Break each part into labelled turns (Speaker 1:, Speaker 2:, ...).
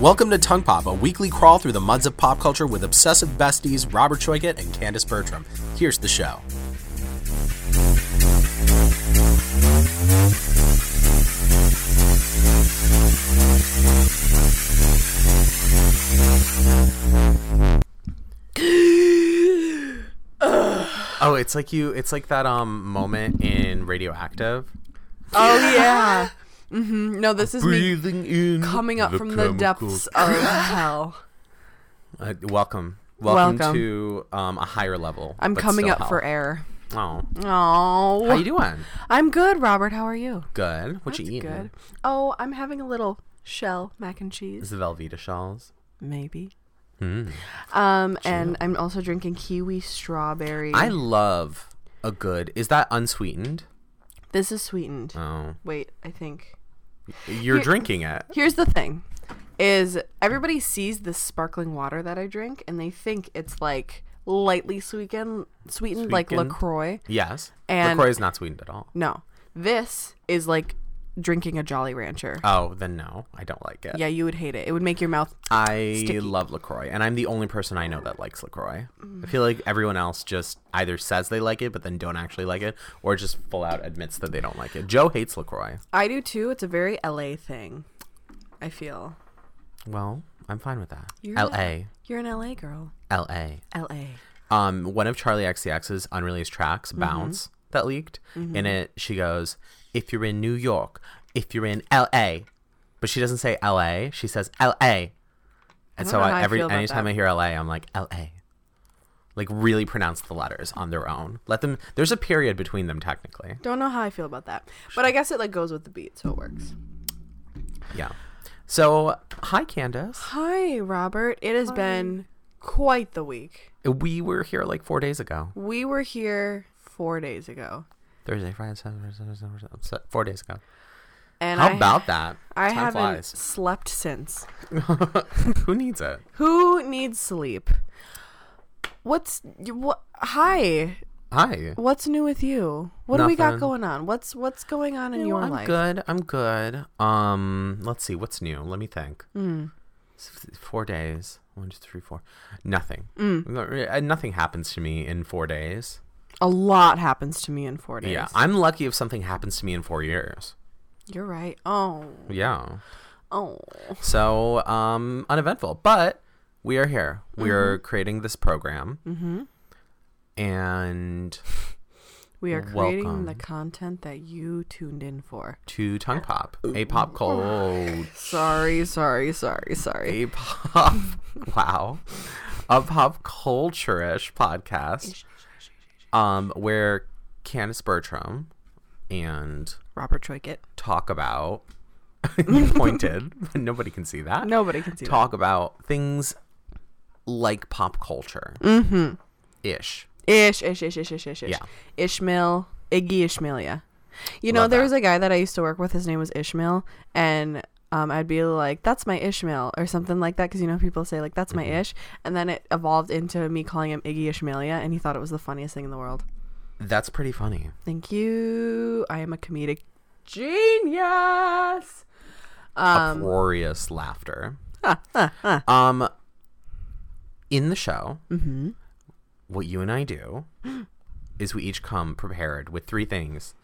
Speaker 1: Welcome to Tongue Pop, a weekly crawl through the muds of pop culture with obsessive besties Robert Choikett and Candace Bertram. Here's the show.
Speaker 2: Oh, it's like you. It's like that um moment in Radioactive.
Speaker 3: Oh yeah. Hmm No, this is me
Speaker 2: in
Speaker 3: coming up from the depths of hell.
Speaker 2: Uh, welcome, welcome,
Speaker 3: Welcome.
Speaker 2: to um a higher level.
Speaker 3: I'm coming up
Speaker 2: hell.
Speaker 3: for air.
Speaker 2: Oh,
Speaker 3: Oh,
Speaker 2: how you doing?
Speaker 3: I'm good, Robert. How are you?
Speaker 2: Good. What
Speaker 3: That's
Speaker 2: you eating?
Speaker 3: good. Oh, I'm having a little shell mac and
Speaker 2: Is
Speaker 3: cheese,
Speaker 2: the Velveeta shells?
Speaker 3: maybe.
Speaker 2: Mm.
Speaker 3: Um, and I'm also drinking kiwi strawberry.
Speaker 2: I love a good. Is that unsweetened?
Speaker 3: this is sweetened.
Speaker 2: Oh,
Speaker 3: Wait, I think.
Speaker 2: You're
Speaker 3: Here-
Speaker 2: drinking it.
Speaker 3: Here's the thing is everybody sees this sparkling water that I drink and they think it's like lightly sweetened sweetened, like LaCroix.
Speaker 2: Yes.
Speaker 3: And-
Speaker 2: Lacroix is not sweetened at all.
Speaker 3: No. This is like drinking a Jolly Rancher.
Speaker 2: Oh, then no, I don't like it.
Speaker 3: yeah, you would hate it. It would make your mouth
Speaker 2: I
Speaker 3: Sticky.
Speaker 2: love LaCroix, and I'm the only person I know that likes LaCroix. I feel like everyone else just either says they like it, but then don't actually like it, or just full out admits that they don't like it. Joe hates LaCroix.
Speaker 3: I do too. It's a very LA thing. I feel.
Speaker 2: Well, I'm fine with that.
Speaker 3: You're
Speaker 2: L.A.
Speaker 3: You're an LA girl.
Speaker 2: L.A.
Speaker 3: LA.
Speaker 2: Um, one of Charli XCX's unreleased tracks,
Speaker 3: Mm-hmm.
Speaker 2: That leaked. In mm-hmm. it, she goes, "If you're in New York, if you're in L.A.," but she doesn't say L.A. She says L.A. And
Speaker 3: don't
Speaker 2: so I,
Speaker 3: I
Speaker 2: every
Speaker 3: about
Speaker 2: anytime
Speaker 3: that.
Speaker 2: I hear L.A., I'm like L.A. Like really pronounce the letters on their own. Let them. There's a period between them technically.
Speaker 3: Don't know how I feel about that. But I guess it like goes with the beat, so it works.
Speaker 2: Yeah. So hi, Candace.
Speaker 3: Hi, Robert. It has been quite the week.
Speaker 2: We were here like four days ago.
Speaker 3: We were here four days ago.
Speaker 2: Thursday, Friday, Saturday, Saturday, Saturday, four days ago.
Speaker 3: And
Speaker 2: How
Speaker 3: I,
Speaker 2: about that?
Speaker 3: I
Speaker 2: Time
Speaker 3: haven't
Speaker 2: flies.
Speaker 3: slept since.
Speaker 2: Who needs it?
Speaker 3: Who needs sleep? What's what? Hi.
Speaker 2: Hi.
Speaker 3: What's new with you? What do we got going on? What's what's going on in
Speaker 2: You know,
Speaker 3: your
Speaker 2: I'm
Speaker 3: life?
Speaker 2: good. I'm good. Um, let's see. What's new? Let me think.
Speaker 3: Mm.
Speaker 2: Four days. One, two, three, four. Nothing.
Speaker 3: Mm.
Speaker 2: Nothing happens to me in four days.
Speaker 3: A lot happens to me in four days.
Speaker 2: Yeah, I'm lucky if something happens to me in four years.
Speaker 3: You're right. Oh.
Speaker 2: Yeah.
Speaker 3: Oh.
Speaker 2: So, um, uneventful. But we are here. We are creating this program.
Speaker 3: Mm-hmm.
Speaker 2: And
Speaker 3: We are creating the content that you tuned in for.
Speaker 2: to Tongue Pop, a pop cult.
Speaker 3: Sorry, sorry, sorry, sorry.
Speaker 2: A pop. wow. A pop culture ish podcast. Um, where Candace Bertram and
Speaker 3: Robert Choikett.
Speaker 2: talk about. pointed, nobody can see that.
Speaker 3: Nobody can see
Speaker 2: talk about things like pop culture
Speaker 3: Mm-hmm.
Speaker 2: ish.
Speaker 3: Ish, ish, ish, ish, ish, ish, ish.
Speaker 2: Yeah.
Speaker 3: Ishmael, Iggy Ishmaelia. You know,
Speaker 2: Love
Speaker 3: there
Speaker 2: that.
Speaker 3: was a guy that I used to work with. His name was Ishmael, and um, I'd be like, "That's my Ishmael" or something like that, because you know people say like, "That's my
Speaker 2: Mm-hmm.
Speaker 3: Ish," and then it evolved into me calling him Iggy Ishmaelia, and he thought it was the funniest thing in the world.
Speaker 2: That's pretty funny.
Speaker 3: Thank you. I am a comedic genius. Um,
Speaker 2: Uproarious laughter. Um, in the show,
Speaker 3: mhm.
Speaker 2: what you and I do is we each come prepared with three things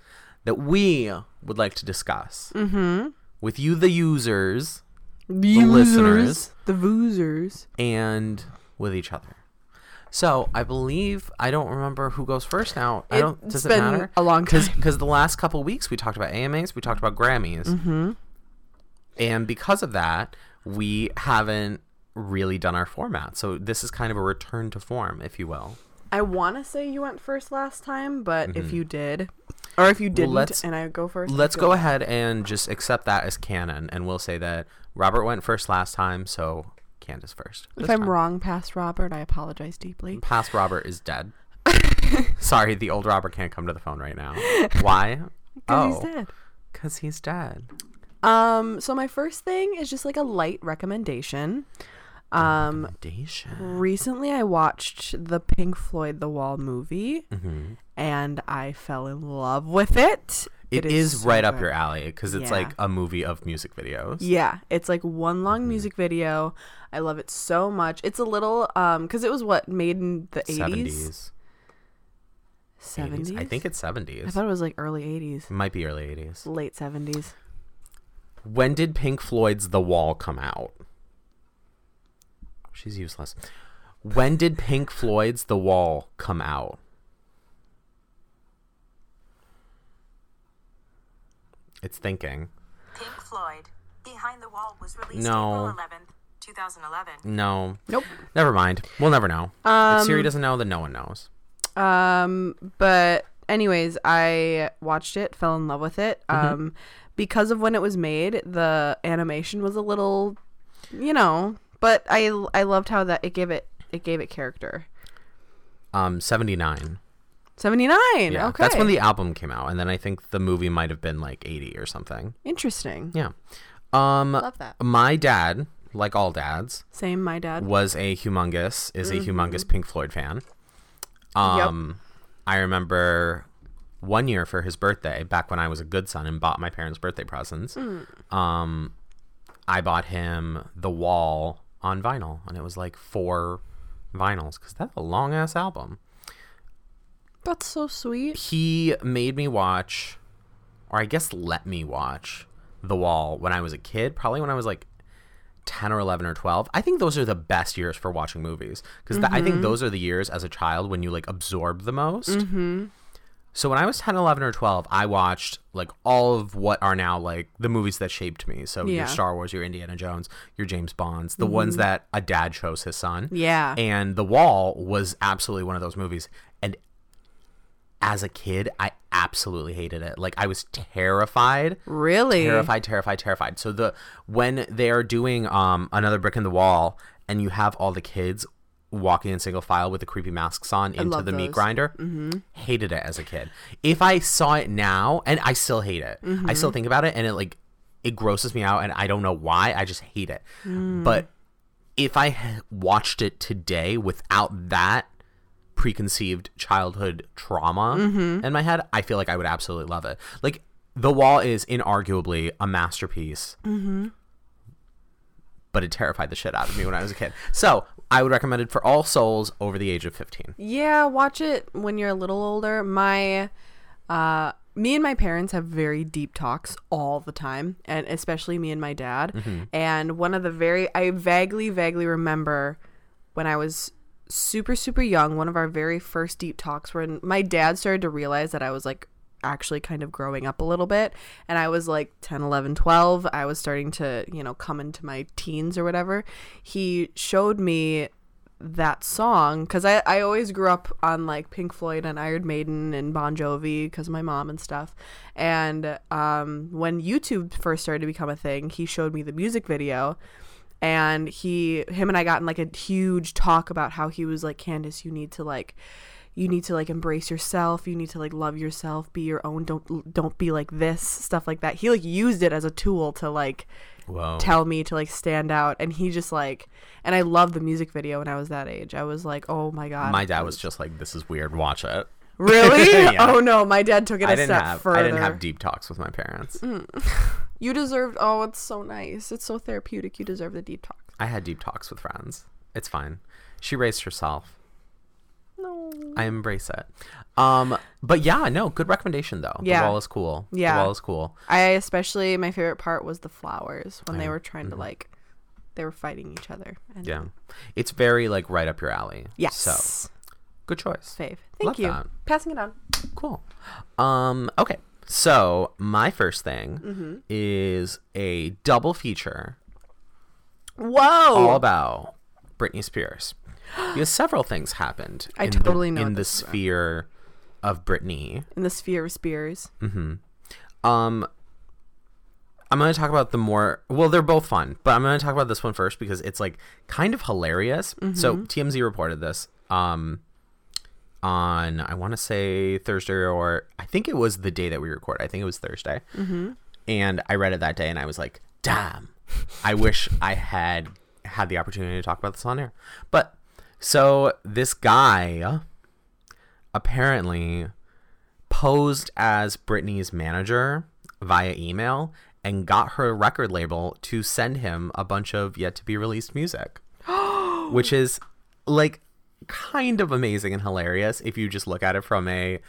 Speaker 2: that we would like to discuss
Speaker 3: Mhm.
Speaker 2: With you, the users,
Speaker 3: The
Speaker 2: listeners.
Speaker 3: the voozers.
Speaker 2: and with each other. So I believe I don't remember who goes first now. I don't. Does it matter?
Speaker 3: a long time.
Speaker 2: Because the last couple weeks we talked about AMAs, we talked about Grammys,
Speaker 3: Mm-hmm.
Speaker 2: and because of that, we haven't really done our format. So this is kind of a return to form, if you will.
Speaker 3: I want to say you went first last time, but if you did, or if you didn't,
Speaker 2: Mm-hmm. let's-
Speaker 3: and I go first,
Speaker 2: Let's
Speaker 3: feel
Speaker 2: go ahead and just accept that as canon, and we'll say that Robert went first last time, so Candace first.
Speaker 3: If I'm
Speaker 2: time.
Speaker 3: wrong past Robert, I apologize deeply.
Speaker 2: past Robert is dead. Sorry, the old Robert can't come to the phone right now. Why?
Speaker 3: Because he's dead.
Speaker 2: Because he's dead.
Speaker 3: Um, so my first thing is just like a light recommendation. Um, recently I watched the Pink Floyd The Wall movie,
Speaker 2: hmm
Speaker 3: and I fell in love with it.
Speaker 2: It
Speaker 3: It
Speaker 2: is,
Speaker 3: is so
Speaker 2: right up your alley because it's
Speaker 3: Yeah.
Speaker 2: like a movie of music videos.
Speaker 3: Yeah, it's like one long
Speaker 2: Mm-hmm.
Speaker 3: music video. I love it so much. It's a little um because it was what made in the eighties,
Speaker 2: 70s.
Speaker 3: seventies.
Speaker 2: 80s. I think it's 70s.
Speaker 3: I thought it was like early eighties,
Speaker 2: it might be early 80s.
Speaker 3: late seventies.
Speaker 2: When did Pink Floyd's The Wall come out? She's useless. When did Pink Floyd's The Wall come out? It's thinking.
Speaker 4: Pink Floyd, Behind the Wall was released
Speaker 2: No.
Speaker 4: April 11th, 2011.
Speaker 2: No.
Speaker 3: Nope.
Speaker 2: Never mind. We'll never know. if Siri doesn't know, then no one knows.
Speaker 3: Um, but anyways, I watched it, fell in love with it.
Speaker 2: Mm-hmm.
Speaker 3: Um, because of when it was made, the animation was a little, you know, but I I loved how that it gave it it gave it character.
Speaker 2: Um, 79.
Speaker 3: Seventy nine.
Speaker 2: Yeah.
Speaker 3: okay,
Speaker 2: That's when the album came out. And then I think the movie might have been like 80 or something.
Speaker 3: interesting.
Speaker 2: Yeah. Um,
Speaker 3: Love that.
Speaker 2: my dad, like all dads,
Speaker 3: Same, my dad.
Speaker 2: was a humongous is
Speaker 3: Mm-hmm.
Speaker 2: a humongous Pink Floyd fan. Um, I remember one year for his birthday, back when I was a good son and bought my parents birthday presents.
Speaker 3: Mm.
Speaker 2: Um, I bought him The Wall on vinyl, and it was like four vinyls because that's a long ass album.
Speaker 3: That's so sweet.
Speaker 2: He made me watch, or I guess let me watch The Wall when I was a kid, probably when I was like 10 or 11 or 12. I think those are the best years for watching movies because I think those are the years as a child when you like absorb the most. Mm-hmm. So when I was 10, 11, or 12, I watched like all of what are now like the movies that shaped me. So
Speaker 3: Yeah.
Speaker 2: your Star Wars, your Indiana Jones, your James Bonds, the ones that a dad shows his son.
Speaker 3: Yeah.
Speaker 2: And The Wall was absolutely one of those movies. And as a kid, I absolutely hated it. Like I was terrified
Speaker 3: Really?
Speaker 2: terrified terrified terrified so the when they're doing um another brick in the wall and you have all the kids walking in single file with the creepy masks on into the meat
Speaker 3: those.
Speaker 2: grinder mm-hmm. hated it as a kid if i saw it now and i still hate it i still mm-hmm. think about it and it like it grosses me out and i don't know why i just hate it mm. but if I watched it today without that preconceived childhood trauma mm-hmm. in my head, I feel like I would absolutely love it. Like The Wall is inarguably a masterpiece. But it terrified the shit out of me when I was a kid. So I would recommend it for all souls over the age of 15.
Speaker 3: Yeah, watch it when you're a little older. My uh me and my parents have very deep talks all the time, and especially me and my dad.
Speaker 2: Mm-hmm.
Speaker 3: And one of the very I vaguely vaguely remember when I was super super young, one of our very first deep talks when my dad started to realize that I was like actually kind of growing up a little bit and I was like 10, 11, 12. I was starting to, you know, come into my teens or whatever. He showed me that song because I, I always grew up on like Pink Floyd and Iron Maiden and Bon Jovi because my mom and stuff. And um, when YouTube first started to become a thing, he showed me the music video. And he, him and I got in like a huge talk about how he was like, Candace, you need to like, you need to like embrace yourself. You need to like love yourself, be your own. Don't don't be like this stuff like that. He like used it as a tool to like
Speaker 2: Whoa.
Speaker 3: tell me to like stand out and he just like and i loved the music video when i was that age i was like oh my god
Speaker 2: My dad was just like, "This is weird. Watch it."
Speaker 3: really
Speaker 2: Yeah.
Speaker 3: oh no my dad took it a
Speaker 2: I didn't
Speaker 3: step
Speaker 2: have
Speaker 3: further
Speaker 2: I didn't have deep talks with my parents. Mm.
Speaker 3: you deserved oh it's so nice it's so therapeutic you deserve the deep talk
Speaker 2: I had deep talks with friends. It's fine. She raised herself. I embrace it. Um, but yeah, no, good recommendation though.
Speaker 3: Yeah.
Speaker 2: The wall is cool.
Speaker 3: Yeah.
Speaker 2: The wall is cool.
Speaker 3: i especially my favorite part was the flowers when they were trying to like they were fighting each other and
Speaker 2: Mm-hmm. Yeah. It's very like right up your alley.
Speaker 3: yes
Speaker 2: So good choice.
Speaker 3: fave thank
Speaker 2: Love
Speaker 3: you
Speaker 2: that.
Speaker 3: passing it on
Speaker 2: Cool. Um, okay. So my first thing
Speaker 3: Mm-hmm.
Speaker 2: is a double feature
Speaker 3: whoa
Speaker 2: all about Britney Spears. Because several things happened
Speaker 3: I
Speaker 2: in
Speaker 3: totally
Speaker 2: the,
Speaker 3: know
Speaker 2: in the
Speaker 3: is about.
Speaker 2: sphere of Britney.
Speaker 3: in the sphere of spears
Speaker 2: Um, I'm going to talk about the more well, they're both fun, but I'm going to talk about this one first because it's like kind of hilarious. So TMZ reported this um on I want to say Thursday or I think it was the day that we recorded. I think it was Thursday. And I read it that day and I was like, "Damn. I wish I had had the opportunity to talk about this on air." But so this guy apparently posed as Britney's manager via email and got her record label to send him a bunch of yet to be released music, which is like kind of amazing and hilarious if you just look at it from a.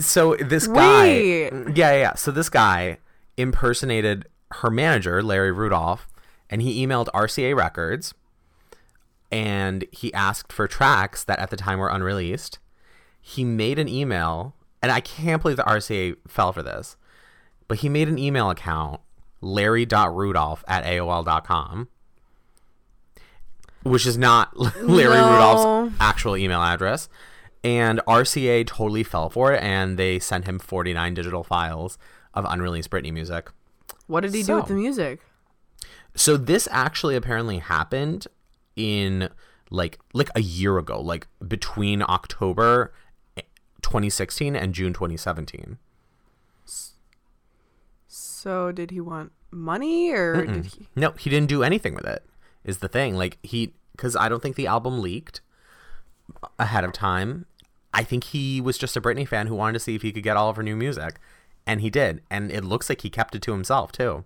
Speaker 2: So this guy,
Speaker 3: Wait.
Speaker 2: yeah, yeah, yeah. So this guy impersonated her manager, Larry Rudolph, and he emailed RCA Records and he asked for tracks that at the time were unreleased. He made an email, and I can't believe the RCA fell for this, but he made an email account, larry.rudolph at AOL.com, which is not Larry
Speaker 3: No.
Speaker 2: Rudolph's actual email address. And RCA totally fell for it, and they sent him 49 digital files of unreleased Britney music.
Speaker 3: What did he do with the music?
Speaker 2: So this actually apparently happened in like like a year ago, like between October 2016 and June 2017.
Speaker 3: So did he want money or did he?
Speaker 2: No, he didn't do anything with it. Is the thing like he because I don't think the album leaked ahead of time. I think he was just a Britney fan who wanted to see if he could get all of her new music, and he did. And it looks like he kept it to himself too.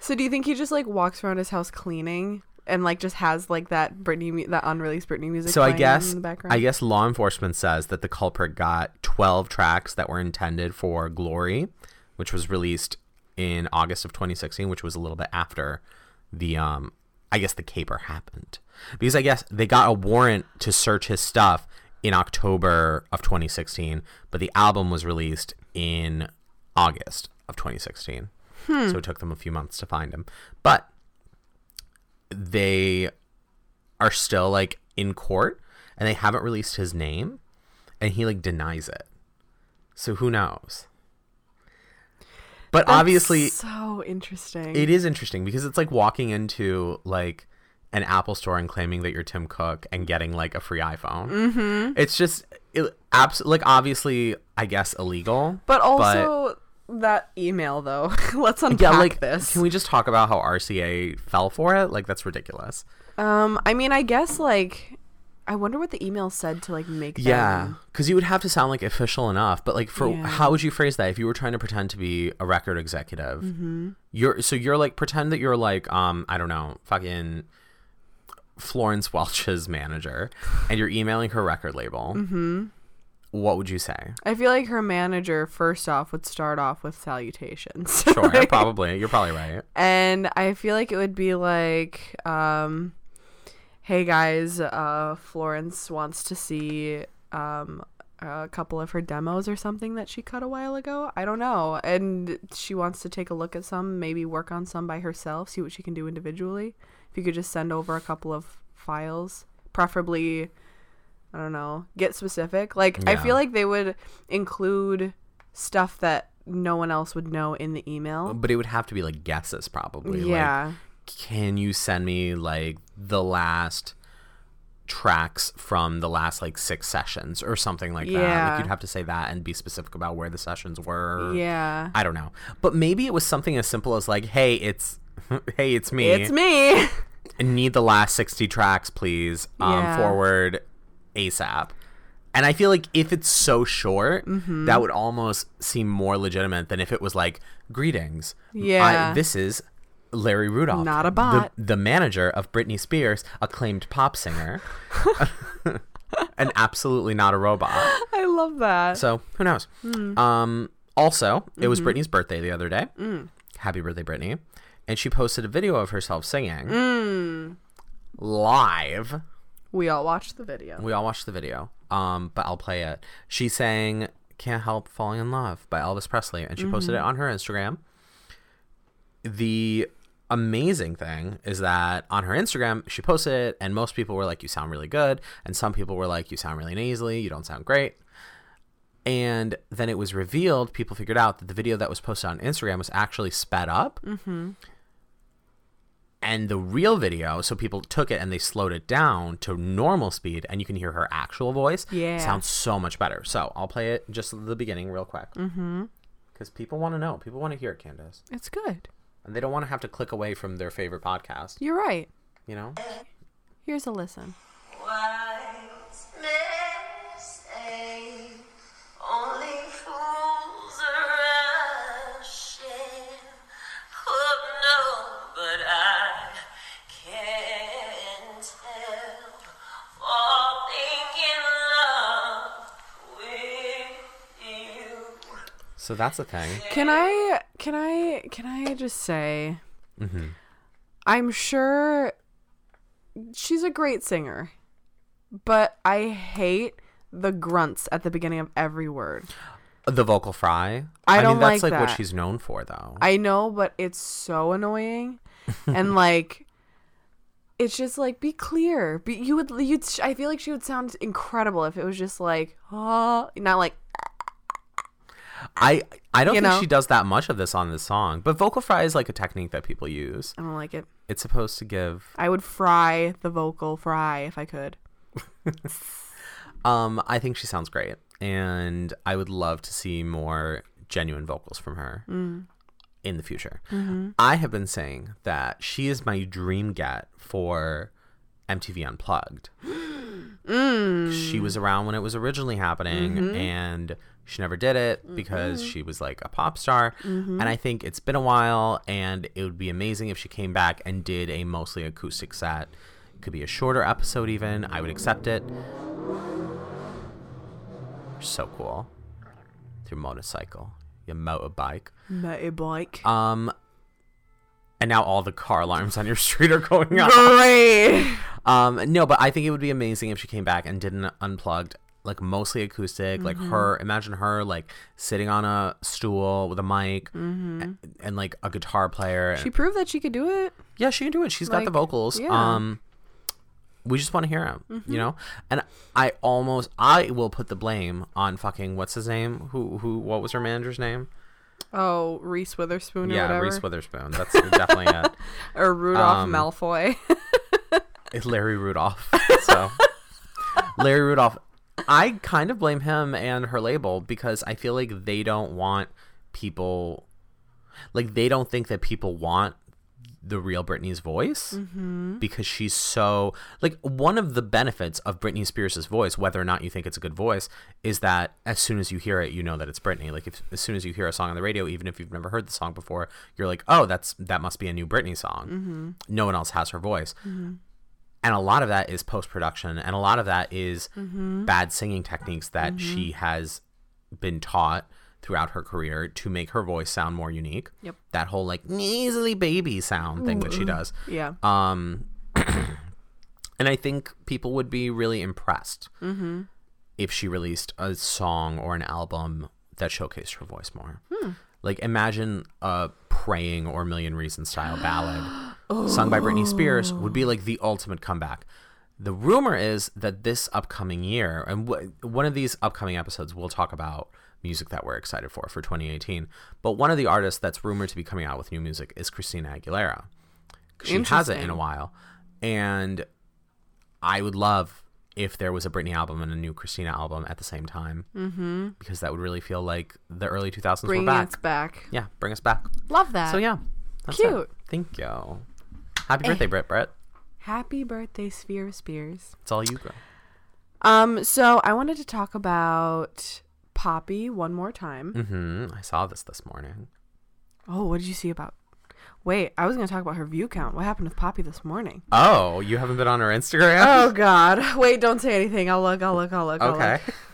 Speaker 3: So do you think he just like walks around his house cleaning and like just has like that Britney that unreleased Britney music?
Speaker 2: So I guess
Speaker 3: in the background.
Speaker 2: I guess law enforcement says that the culprit got 12 tracks that were intended for Glory, which was released in August of 2016, which was a little bit after the um I guess the caper happened. Because I guess they got a warrant to search his stuff in October of 2016, but the album was released in August of 2016. So it took them a few months to find him. But they are still like in court and they haven't released his name and he like denies it. So who knows? But
Speaker 3: That's
Speaker 2: obviously
Speaker 3: so interesting.
Speaker 2: it is interesting because it's like walking into like an Apple store and claiming that you're Tim Cook and getting like a free iPhone. Mm-hmm. It's just it, abs- like obviously I guess illegal,
Speaker 3: but also that email though. Let's unpack
Speaker 2: yeah, like
Speaker 3: this.
Speaker 2: Can we just talk about how RCA fell for it? Like that's ridiculous.
Speaker 3: Um, I mean, I guess like, I wonder what the email said to like make.
Speaker 2: Yeah, because you would have to sound like official enough. But like, for
Speaker 3: Yeah.
Speaker 2: how would you phrase that if you were trying to pretend to be a record executive? Mm-hmm. You're so you're like pretend that you're like um I don't know fucking Florence Welch's manager, and you're emailing her record label. Mm-hmm. What would you say?
Speaker 3: I feel like her manager first off would start off with salutations.
Speaker 2: Sure,
Speaker 3: Like,
Speaker 2: probably. You're probably right.
Speaker 3: and I feel like it would be like, um, "Hey guys, uh, Florence wants to see um, a couple of her demos or something that she cut a while ago. I don't know, and she wants to take a look at some, maybe work on some by herself, see what she can do individually. If you could just send over a couple of files, preferably." I don't know, get specific. Like I feel like they would include stuff that no one else would know in the email.
Speaker 2: But it would have to be like guesses, probably. Like,
Speaker 3: yeah.
Speaker 2: can you send me like the last tracks from the last like six sessions or something like that
Speaker 3: Yeah.
Speaker 2: like you'd have to say that and be specific about where the sessions were
Speaker 3: yeah.
Speaker 2: i don't know but maybe it was something as simple as like hey it's hey it's me
Speaker 3: It's me.
Speaker 2: Need the last 60 tracks please um
Speaker 3: Yeah.
Speaker 2: forward asap and i feel like if it's so short
Speaker 3: Mm-hmm.
Speaker 2: that would almost seem more legitimate than if it was like greetings I-
Speaker 3: Yeah.
Speaker 2: this is larry rudolph
Speaker 3: Not a
Speaker 2: the-
Speaker 3: bot.
Speaker 2: the, manager of britney spears acclaimed pop singer and absolutely not a robot
Speaker 3: I love that.
Speaker 2: so who knows?
Speaker 3: Hmm.
Speaker 2: Um, also, it
Speaker 3: Mm-hmm.
Speaker 2: was Britney's birthday the other day.
Speaker 3: Mm.
Speaker 2: Happy birthday, Britney! And she posted a video of herself singing
Speaker 3: Mm.
Speaker 2: live.
Speaker 3: We all watched the video.
Speaker 2: We all watched the video. Um, but I'll play it. She sang "Can't Help Falling in Love" by Elvis Presley, and she posted
Speaker 3: Mm-hmm.
Speaker 2: it on her Instagram. The amazing thing is that on her Instagram, she posted it, and most people were like, "You sound really good," and some people were like, "You sound really nasally. You don't sound great." And then it was revealed, people figured out that the video that was posted on Instagram was actually sped up. Mm-hmm. And the real video, so people took it and they slowed it down to normal speed, and you can hear her actual voice.
Speaker 3: Yeah.
Speaker 2: Sounds so much better. So I'll play it just at the beginning real quick. Mm-hmm. Because people want to know. People want to hear it, Candace.
Speaker 3: It's good.
Speaker 2: And they don't want to have to click away from their favorite podcast,
Speaker 3: You're right.
Speaker 2: you know?
Speaker 3: Here's a listen.
Speaker 5: Wise
Speaker 2: So that's the thing.
Speaker 3: Can I can I can I just say
Speaker 2: Mm-hmm.
Speaker 3: I'm sure she's a great singer, but I hate the grunts at the beginning of every word.
Speaker 2: The vocal fry.
Speaker 3: I don't
Speaker 2: mean, that's
Speaker 3: like
Speaker 2: like what she's known for, though.
Speaker 3: I know, but it's so annoying, and like, it's just like be clear. Be you would you. I feel like she would sound incredible if it was just like oh, not like
Speaker 2: I I don't
Speaker 3: You
Speaker 2: think
Speaker 3: know?
Speaker 2: she does that much of this on this song, but vocal fry is like a technique that people use.
Speaker 3: I don't like it.
Speaker 2: It's supposed to give.
Speaker 3: I would fry the vocal fry if I could.
Speaker 2: Um, I think she sounds great, and I would love to see more genuine vocals from her
Speaker 3: Mm.
Speaker 2: in the future.
Speaker 3: Mm-hmm.
Speaker 2: I have been saying that she is my dream get for MTV Unplugged.
Speaker 3: Mm.
Speaker 2: She was around when it was originally happening,
Speaker 3: Mm-hmm.
Speaker 2: and she never did it because she was like a pop star. And I think it's been a while, and it would be amazing if she came back and did a mostly acoustic set. Could be a shorter episode, even. I would accept it. So cool. Your motorcycle, your motorbike.
Speaker 3: Motorbike.
Speaker 2: Um, and now all the car alarms on your street are going off.
Speaker 3: Great.
Speaker 2: Um, no, but I think it would be amazing if she came back and did an unplugged, like mostly acoustic, like her. Imagine her like sitting on a stool with a mic and, and, like a guitar player.
Speaker 3: She proved that she could do it.
Speaker 2: yeah, she can do it. She's got the vocals.
Speaker 3: yeah.
Speaker 2: Um, we just want to hear him, you know. And I almost, I will put the blame on fucking what's his name? Who, who? What was her manager's name?
Speaker 3: Oh, Reese Witherspoon or
Speaker 2: yeah. Reese Witherspoon. That's definitely it.
Speaker 3: or Rudolph
Speaker 2: Um,
Speaker 3: Malfoy.
Speaker 2: It's Larry Rudolph. So Larry Rudolph, I kind of blame him and her label because I feel like they don't want people like they don't think that people want the real Britney's voice
Speaker 3: Mm-hmm.
Speaker 2: because she's so like one of the benefits of Britney Spears' voice, whether or not you think it's a good voice, is that as soon as you hear it, you know that it's Britney. Like if as soon as you hear a song on the radio, even if you've never heard the song before, you're like, oh, that's that must be a new Britney song.
Speaker 3: Mm-hmm.
Speaker 2: No one else has her voice and a lot of that is post production and a lot of that is
Speaker 3: Mm-hmm.
Speaker 2: bad singing techniques that she has been taught throughout her career to make her voice sound more unique
Speaker 3: Yep.
Speaker 2: that whole like nasally baby sound thing that she does
Speaker 3: yeah.
Speaker 2: um and i think people would be really impressed
Speaker 3: Mm-hmm.
Speaker 2: if she released a song or an album that showcased her voice more
Speaker 3: Hmm.
Speaker 2: like imagine a praying or million reasons style ballad sung by Britney Spears would be like the ultimate comeback. The rumor is that this upcoming year, and w- one of these upcoming episodes, we'll talk about music that we're excited for for 2018. But one of the artists that's rumored to be coming out with new music is Christina Aguilera. She hasn't in a while, and I would love if there was a Britney album and a new Christina album at the same time, mm-hmm. because that would really feel like the early 2000s were
Speaker 3: Bringing
Speaker 2: back.
Speaker 3: us back.
Speaker 2: Yeah, bring us back.
Speaker 3: Love that.
Speaker 2: So yeah, that's
Speaker 3: Cute.
Speaker 2: It. Thank you. Happy birthday, Brett. Brett.
Speaker 3: Happy birthday, Sphere of Spears.
Speaker 2: It's all you, girl.
Speaker 3: Um, so I wanted to talk about Poppy one more time.
Speaker 2: Mm-hmm. I saw this this morning.
Speaker 3: Oh, what did you see about? Wait, I was going to talk about her view count. What happened with Poppy this morning?
Speaker 2: Oh, you haven't been on her Instagram?
Speaker 3: Oh God! Wait, don't say anything. I'll look. I'll look. I'll look. I'll
Speaker 2: okay.
Speaker 3: look.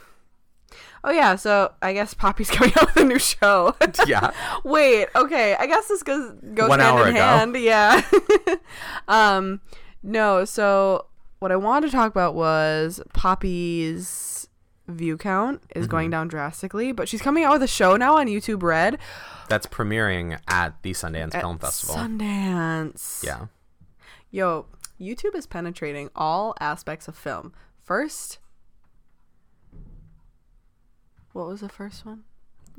Speaker 3: Oh yeah. So I guess Poppy's coming out with a new show.
Speaker 2: yeah.
Speaker 3: Wait. Okay. I guess this goes goes
Speaker 2: One
Speaker 3: hand
Speaker 2: hour
Speaker 3: in
Speaker 2: ago.
Speaker 3: hand. Yeah. um. No. So what I wanted to talk about was Poppy's view count is going
Speaker 2: Mm-hmm.
Speaker 3: down drastically, but she's coming out with a show now on YouTube Red.
Speaker 2: That's premiering at the Sundance Film Festival.
Speaker 3: Sundance.
Speaker 2: yeah.
Speaker 3: Yo, YouTube is penetrating all aspects of film. First, what was the first one?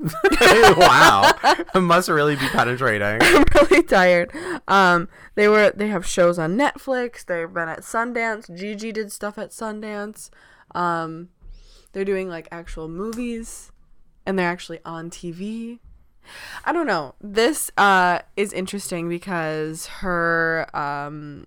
Speaker 2: wow. It must really be penetrating.
Speaker 3: I'm really tired. Um, they were they have shows on Netflix. They've been at Sundance. Gigi did stuff at Sundance. Um, they're doing like actual movies, and they're actually on TV. I don't know. This uh is interesting because her um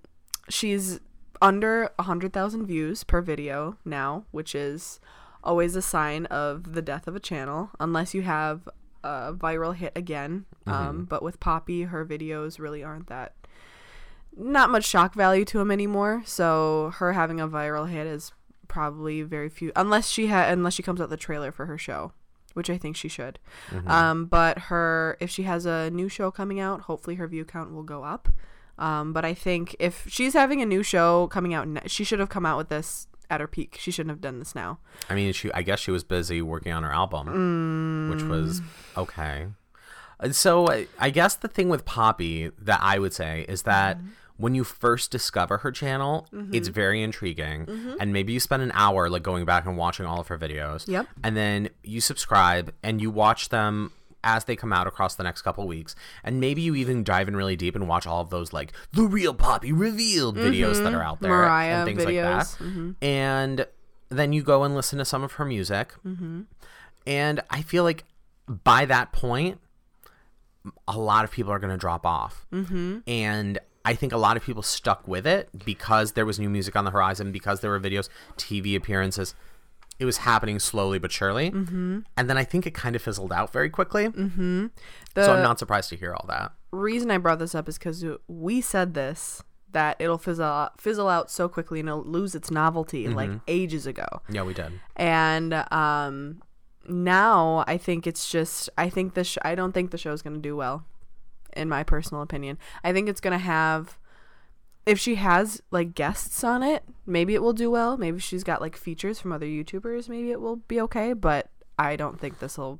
Speaker 3: she's under a hundred thousand views per video now, which is always a sign of the death of a channel, unless you have a viral hit again. Um, but with Poppy, her videos really aren't that not much shock value to them anymore. So her having a viral hit is probably very few, unless she had unless she comes out the trailer for her show, which I think she should.
Speaker 2: Mm-hmm.
Speaker 3: Um, but her, if she has a new show coming out, hopefully her view count will go up. Um, but I think if she's having a new show coming out, ne- she should have come out with this at her peak. She shouldn't have done this now.
Speaker 2: I mean, she. I guess she was busy working on her album, which was okay. Uh, So I, I guess the thing with Poppy that I would say is that when you first discover her channel, it's very intriguing, and maybe you spend an hour like going back and watching all of her videos.
Speaker 3: Yep.
Speaker 2: And then you subscribe and you watch them as they come out across the next couple weeks and maybe you even dive in really deep and watch all of those like the real poppy revealed videos that are out there
Speaker 3: Mariah
Speaker 2: and things like
Speaker 3: videos.
Speaker 2: that and then you go and listen to some of her music
Speaker 3: Mm-hmm.
Speaker 2: and i feel like by that point a lot of people are going to drop off mm-hmm. and i think a lot of people stuck with it because there was new music on the horizon because there were videos tv appearances it was happening slowly but surely mm-hmm. and then i think it kind of fizzled out very quickly
Speaker 3: Mm-hmm.
Speaker 2: So i'm not surprised to hear all that
Speaker 3: reason I brought this up is because we said this that it'll fizzle out, fizzle out so quickly and it'll lose its novelty like
Speaker 2: Mm-hmm.
Speaker 3: ages ago.
Speaker 2: yeah we did
Speaker 3: and um now i think it's just i think the sh- i don't think the show's gonna do well in my personal opinion. I think it's gonna have if she has like guests on it maybe it will do well. Maybe she's got like features from other youtubers maybe it will be okay but i don't think this will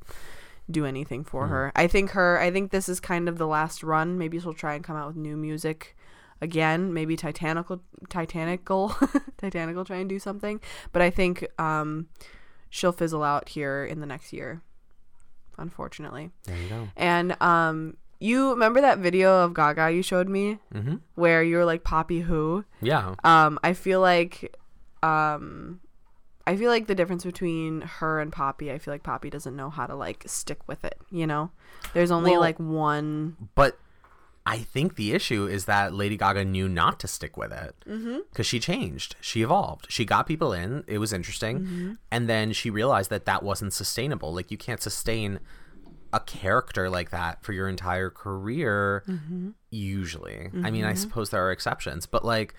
Speaker 3: do anything for her. I think her i think this is kind of the last run. Maybe she'll try and come out with new music again. Maybe titanical titanical titanical try and do something. But i think um she'll fizzle out here in the next year unfortunately.
Speaker 2: There you go.
Speaker 3: And um you remember that video of gaga you showed me?
Speaker 2: Mm-hmm.
Speaker 3: where you were like poppy who?
Speaker 2: Yeah.
Speaker 3: Um i feel like um i feel like the difference between her and poppy i feel like poppy doesn't know how to like stick with it you know? There's only
Speaker 2: Well-
Speaker 3: like one
Speaker 2: But I think the issue is that Lady Gaga knew not to stick with it because she changed, she evolved, she got people in, it was interesting, and then she realized that that wasn't sustainable. Like you can't sustain a character like that for your entire career. Mm-hmm. Usually, I mean, I mm-hmm. suppose there are exceptions, but like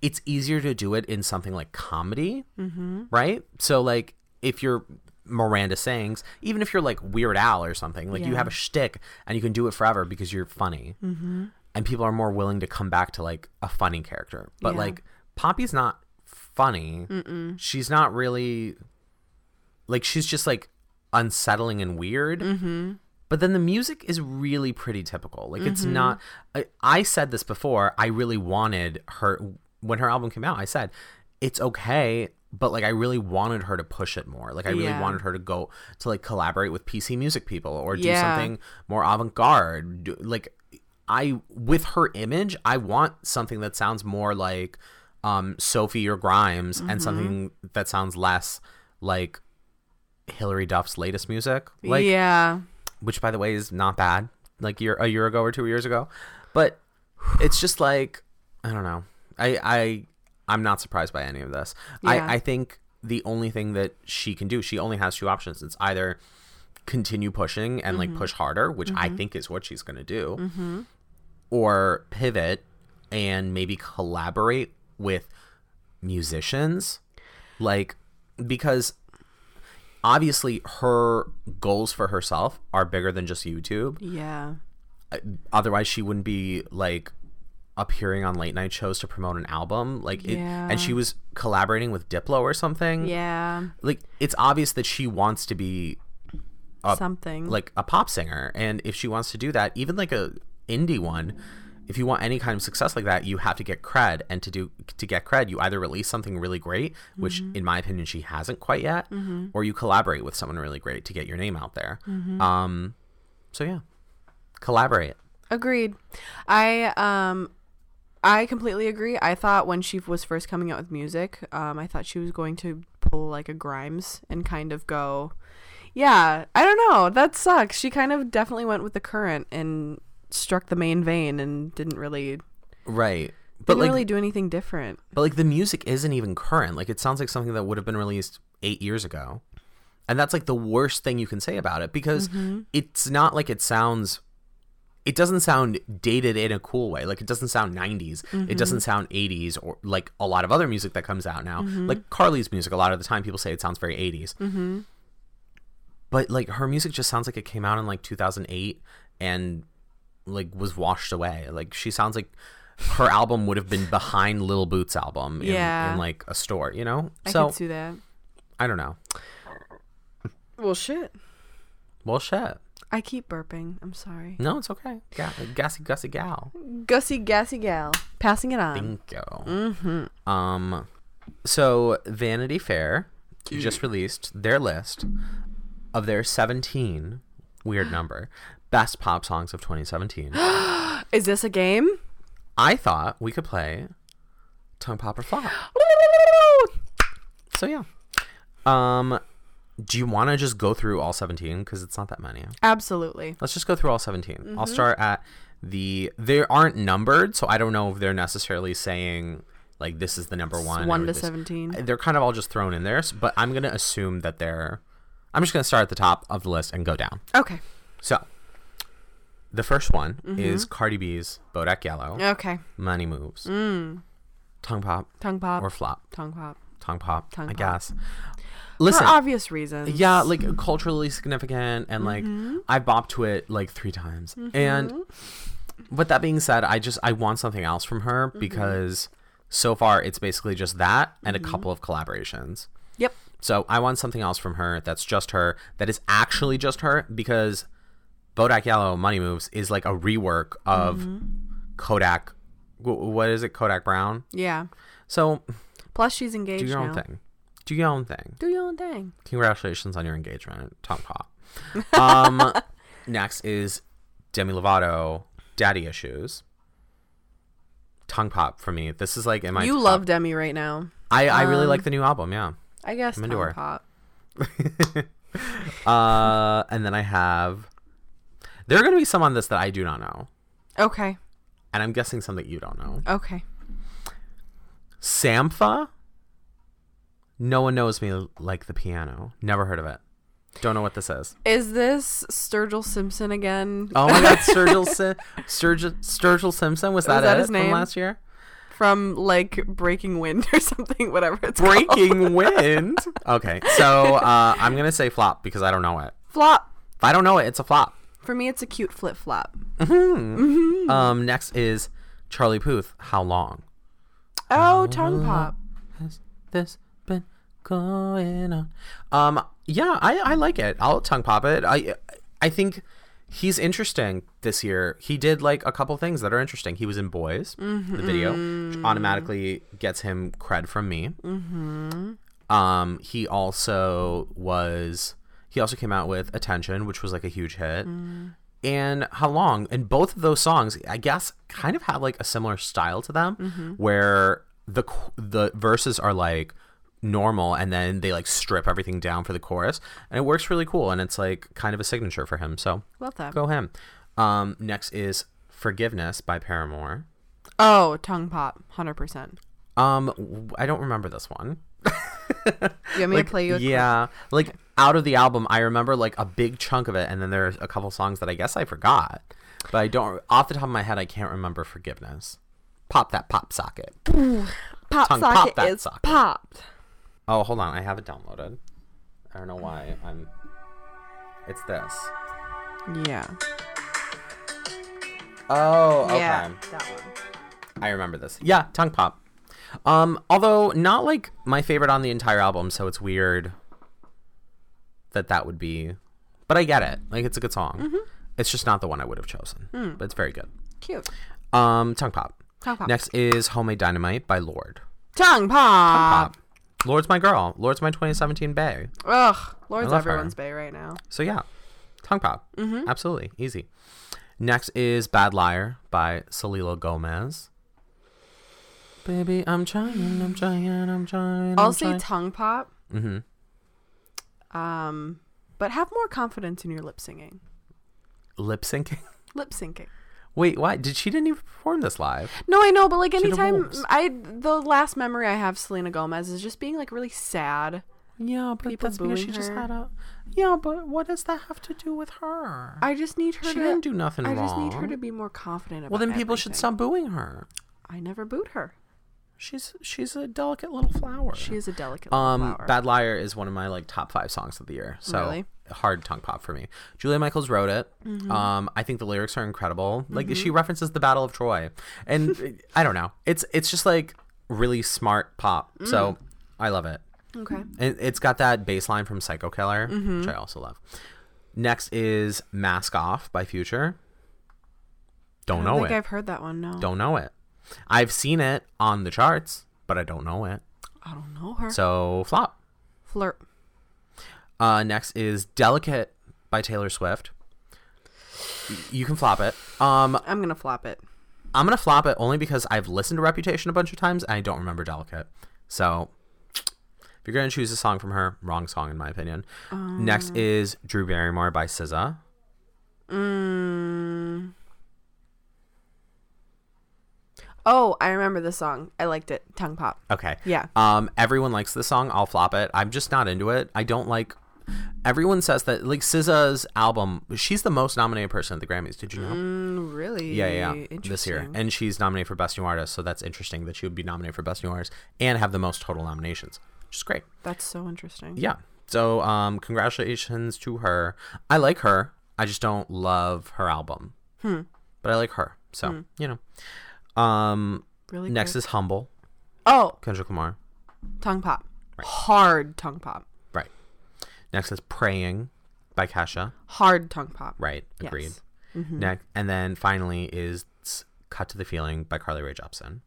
Speaker 2: it's easier to do it in something like comedy, mm-hmm. right? So like if you're Miranda Sings, even if you're like Weird Al or something, like you have a shtick and you can do it forever because you're funny,
Speaker 3: Mm-hmm.
Speaker 2: and people are more willing to come back to like a funny character. But
Speaker 3: Yeah.
Speaker 2: like Poppy's not funny. She's not really like she's just like unsettling and weird.
Speaker 3: Mm-hmm.
Speaker 2: But then the music is really pretty typical. Like it's
Speaker 3: Mm-hmm.
Speaker 2: not. I, I said this before. I really wanted her when her album came out. I said it's okay, but like I really wanted her to push it more. Like I really
Speaker 3: Yeah.
Speaker 2: wanted her to go to like collaborate with PC music people or do
Speaker 3: Yeah.
Speaker 2: something more avant garde. Like I with her image, I want something that sounds more like um Sophie or Grimes
Speaker 3: Mm-hmm.
Speaker 2: and something that sounds less like Hilary Duff's latest music. Like
Speaker 3: yeah.
Speaker 2: which by the way is not bad like year a year ago or two years ago. But it's just like i don't know. I i i'm not surprised by any of this.
Speaker 3: Yeah.
Speaker 2: i i think the only thing that she can do she only has two options. It's either continue pushing and like mm-hmm. push harder which i mm-hmm. think is what she's going to do mm-hmm. or pivot and maybe collaborate with musicians. Like because obviously her goals for herself are bigger than just YouTube.
Speaker 3: yeah
Speaker 2: Otherwise, she wouldn't be like appearing on late night shows to promote an album. Like, it,
Speaker 3: Yeah.
Speaker 2: and she was collaborating with Diplo or something.
Speaker 3: yeah
Speaker 2: Like, it's obvious that she wants to be a-
Speaker 3: something
Speaker 2: like a pop singer, and if she wants to do that, even like a indie one. If you want any kind of success like that, you have to get cred, and to do to get cred, you either release something really great, which in my opinion she hasn't quite yet, or you collaborate with someone really great to get your name out there. Um, so yeah, collaborate.
Speaker 3: Agreed. I um I completely agree. I thought when she was first coming out with music, um I thought she was going to pull like a Grimes and kind of go Yeah, I don't know. That sucks. She kind of definitely went with the current and struck the main vein and didn't really
Speaker 2: Right. But
Speaker 3: didn't
Speaker 2: like
Speaker 3: really do anything different.
Speaker 2: but like the music isn't even current. Like it sounds like something that would have been released 8 years ago. And that's like the worst thing you can say about it because mm-hmm. it's not like it sounds it doesn't sound dated in a cool way. Like it doesn't sound 90s. It mm-hmm. doesn't sound 80s or like a lot of other music that comes out now. Mm-hmm. Like Carly's music a lot of the time people say it sounds very 80s. but like her music just sounds like it came out in like 2008 and like was washed away. Like she sounds like her album would have been behind Lil Boots album in,
Speaker 3: Yeah.
Speaker 2: in like a store, you know?
Speaker 3: I
Speaker 2: so
Speaker 3: could see that.
Speaker 2: I don't know.
Speaker 3: Well, shit.
Speaker 2: Well, shit.
Speaker 3: I keep burping. I'm sorry.
Speaker 2: No, it's okay. Ga- gassy, gussy gal.
Speaker 3: Gussie gassy gal. Passing it on.
Speaker 2: Bingo. Mm-hmm. Um, so Vanity Fair just released their list of their 17 weird number best pop songs of 2017.
Speaker 3: Is this a game?
Speaker 2: I thought we could play tongue pop or flop. So yeah. Um, do you want to just go through all 17 because it's not that many?
Speaker 3: Absolutely.
Speaker 2: Let's just go through all 17. I'll start at the. They aren't numbered, so I don't know if they're necessarily saying like this is the number one.
Speaker 3: one to
Speaker 2: this-
Speaker 3: 17.
Speaker 2: They're kind of all just thrown in there, but I'm gonna assume that they're. I'm just gonna start at the top of the list and go down.
Speaker 3: Okay.
Speaker 2: So, the first one
Speaker 3: Mm-hmm.
Speaker 2: is Cardi B's Bodak Yellow,
Speaker 3: Okay.
Speaker 2: Money Moves, Tongue Pop
Speaker 3: Tongue pop.
Speaker 2: or Flop.
Speaker 3: tongue pop.
Speaker 2: Tongue Pop,
Speaker 3: Tongue
Speaker 2: I
Speaker 3: pop.
Speaker 2: guess.
Speaker 3: For obvious reasons.
Speaker 2: yeah, like culturally significant, and like
Speaker 3: Mm-hmm.
Speaker 2: I bopped to it like three times. And with that being said, I just I want something else from her
Speaker 3: Mm-hmm.
Speaker 2: because so far it's basically just that and a couple of collaborations.
Speaker 3: Yep.
Speaker 2: So I want something else from her that's just her, that is actually just her, because Bodak Yellow Money Moves is like a rework of
Speaker 3: Mm-hmm.
Speaker 2: Kodak. wh- What is it? Kodak Brown.
Speaker 3: Yeah.
Speaker 2: So
Speaker 3: Plus, she's engaged
Speaker 2: do your own thing. Do your own thing.
Speaker 3: Do your own thing.
Speaker 2: Congratulations on your engagement, Tom Pop. Um, next is Demi Lovato, Daddy Issues. Tongue pop for me. This is like in my
Speaker 3: you
Speaker 2: top-
Speaker 3: love Demi right now.
Speaker 2: I I really
Speaker 3: um,
Speaker 2: like the new album. Yeah.
Speaker 3: I guess
Speaker 2: I'm into
Speaker 3: tongue
Speaker 2: her.
Speaker 3: pop.
Speaker 2: Uh, and then I have. There are going to be some on this that I do not know,
Speaker 3: Okay.
Speaker 2: and I'm guessing some that you don't know.
Speaker 3: Okay.
Speaker 2: Sampha. No one knows me like the piano. Never heard of it. Don't know what this is.
Speaker 3: Is this Sturgill Simpson again?
Speaker 2: Oh my God, Sturgill, Sim- Sturgill, Sturgill Simpson was that,
Speaker 3: that
Speaker 2: it
Speaker 3: his
Speaker 2: from
Speaker 3: name?
Speaker 2: last year?
Speaker 3: From like Breaking Wind or something, whatever it's called.
Speaker 2: Breaking Wind. Okay, so uh, I'm gonna say flop because I don't know it.
Speaker 3: Flop.
Speaker 2: If I don't know it, it's a flop.
Speaker 3: For me, it's a cute flip flop.
Speaker 2: Um, next is Charlie Puth. How long
Speaker 3: Oh, tongue pop.
Speaker 2: has this been going on? Um, yeah, I, I like it. I'll tongue pop it. I I think he's interesting this year. He did like a couple things that are interesting. He was in Boys, the video, which automatically gets him cred from me. Mm-hmm. Um, he also was. He also came out with Attention, which was like a huge hit. And How Long? And both of those songs, I guess, kind of have like a similar style to them, where the the verses are like normal, and then they like strip everything down for the chorus, and it works really cool. And it's like kind of a signature for him. So
Speaker 3: Love that.
Speaker 2: go him. Um, next is Forgiveness by Paramore.
Speaker 3: Oh, tongue pop. 100%.
Speaker 2: Um, I don't remember this one.
Speaker 3: You want me
Speaker 2: like,
Speaker 3: to play you a clip?
Speaker 2: yeah like out of the album i remember like a big chunk of it and then there's a couple songs that i guess i forgot but i don't off the top of my head i can't remember forgiveness pop that pop socket
Speaker 3: Pop
Speaker 2: tongue
Speaker 3: socket
Speaker 2: pop that
Speaker 3: is
Speaker 2: socket.
Speaker 3: popped.
Speaker 2: oh hold on i have it downloaded i don't know why i'm it's this
Speaker 3: Yeah.
Speaker 2: oh okay
Speaker 3: Yeah. That one.
Speaker 2: I remember this. Yeah, tongue pop. Um, although not like my favorite on the entire album, so it's weird that that would be. But I get it. Like it's a good song.
Speaker 3: Mm-hmm.
Speaker 2: It's just not the one I would have chosen. But it's very good.
Speaker 3: Cute.
Speaker 2: Um, tongue pop.
Speaker 3: Tongue pop.
Speaker 2: Next is Homemade Dynamite by Lorde.
Speaker 3: Tongue pop.
Speaker 2: Tongue Pop. Lorde's my girl. Lorde's my 2017 Bay.
Speaker 3: Ugh.
Speaker 2: Lorde's her.
Speaker 3: everyone's bay right now.
Speaker 2: So yeah, tongue pop.
Speaker 3: Mm-hmm.
Speaker 2: Absolutely easy. Next is Bad Liar by Selena Gomez. Baby, I'm trying, I'm trying, I'm trying.
Speaker 3: I'll
Speaker 2: I'm
Speaker 3: say
Speaker 2: trying.
Speaker 3: tongue pop.
Speaker 2: mm-hmm.
Speaker 3: Um, but have more confidence in your lip singing.
Speaker 2: Lip syncing.
Speaker 3: Lip syncing.
Speaker 2: Wait, why did she didn't even perform this live?
Speaker 3: No, I know, but like
Speaker 2: She did
Speaker 3: anytime
Speaker 2: wolves.
Speaker 3: I the last memory I have Selena Gomez is just being like really sad.
Speaker 2: Yeah, but
Speaker 3: People
Speaker 2: that's because she
Speaker 3: booing
Speaker 2: just had a. Yeah, but what does that have to do with her?
Speaker 3: I just need her
Speaker 2: she
Speaker 3: to
Speaker 2: didn't do nothing
Speaker 3: I
Speaker 2: wrong.
Speaker 3: just need her to be more confident about
Speaker 2: well, then people should stop booing her.
Speaker 3: I never booed her.
Speaker 2: She's she's a delicate little flower.
Speaker 3: She is a delicate little
Speaker 2: Um,
Speaker 3: flower.
Speaker 2: Bad Liar is one of my like top five songs of the year. So
Speaker 3: Really?
Speaker 2: hard tongue pop for me. Julia Michaels wrote it.
Speaker 3: Mm-hmm.
Speaker 2: Um, I think the lyrics are incredible. Like she references the Battle of Troy, and I don't know. It's it's just like really smart pop.
Speaker 3: Mm.
Speaker 2: So I love it.
Speaker 3: okay.
Speaker 2: And it's got that bass line from Psycho Killer,
Speaker 3: Mm-hmm.
Speaker 2: which I also love. Next is Mask Off by Future. Don't know
Speaker 3: don't think
Speaker 2: it.
Speaker 3: I've heard that one. No.
Speaker 2: Don't know it. I've seen it on the charts, but I don't know it.
Speaker 3: I don't know her.
Speaker 2: So flop.
Speaker 3: Flirt.
Speaker 2: Uh, next is Delicate by Taylor Swift. Y- You can flop it. Um,
Speaker 3: I'm gonna flop it.
Speaker 2: I'm gonna flop it only because I've listened to Reputation a bunch of times and I don't remember Delicate. So if you're gonna choose a song from her, wrong song in my opinion. Next is Drew Barrymore by SZA.
Speaker 3: Mm. Oh, I remember the song. I liked it. Tongue pop.
Speaker 2: Okay.
Speaker 3: Yeah.
Speaker 2: Um, everyone likes the song. I'll flop it. I'm just not into it. I don't like. Everyone says that like SZA's album. She's the most nominated person at the Grammys. Did you know?
Speaker 3: Mm, really?
Speaker 2: Yeah, yeah, yeah. This year, and she's nominated for Best New Artist, so that's interesting that she would be nominated for Best New Artist and have the most total nominations, which is great.
Speaker 3: That's so interesting.
Speaker 2: Yeah. So, um, congratulations to her. I like her. I just don't love her album.
Speaker 3: Hmm.
Speaker 2: But I like her. So you know. Um,
Speaker 3: Really.
Speaker 2: next
Speaker 3: quick.
Speaker 2: is Humble,
Speaker 3: oh,
Speaker 2: Kendrick Lamar.
Speaker 3: tongue pop. Right. Hard tongue pop.
Speaker 2: Right. Next is Praying by Kesha.
Speaker 3: Hard tongue pop.
Speaker 2: Right.
Speaker 3: Yes.
Speaker 2: Agreed. Mm-hmm. Next, and then finally is Cut to the Feeling by Carly Rae Jepsen.